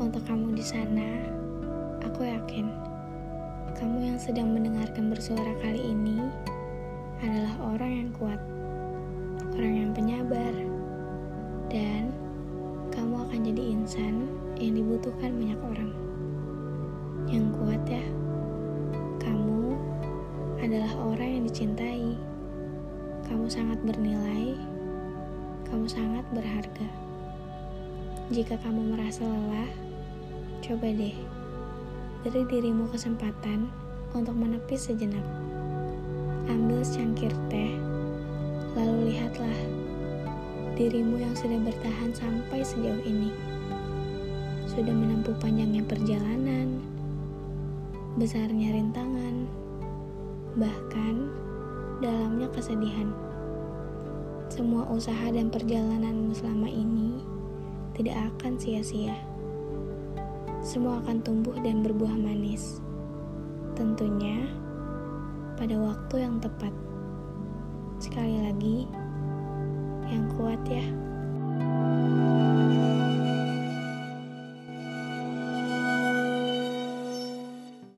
Untuk kamu di sana, aku yakin kamu yang sedang mendengarkan bersuara kali ini adalah orang yang kuat, orang yang penyabar, dan kamu akan jadi insan yang dibutuhkan banyak orang. Yang kuat ya, kamu adalah orang yang dicintai. Kamu sangat bernilai, kamu sangat berharga. Jika kamu merasa lelah, coba deh beri dirimu kesempatan untuk menepis sejenak. Ambil secangkir teh, lalu lihatlah dirimu yang sudah bertahan sampai sejauh ini. Sudah menempuh panjangnya perjalanan, besarnya rintangan, bahkan dalamnya kesedihan. Semua usaha dan perjalananmu selama ini tidak akan sia-sia. Semua akan tumbuh dan berbuah manis. Tentunya pada waktu yang tepat. Sekali lagi, yang kuat ya.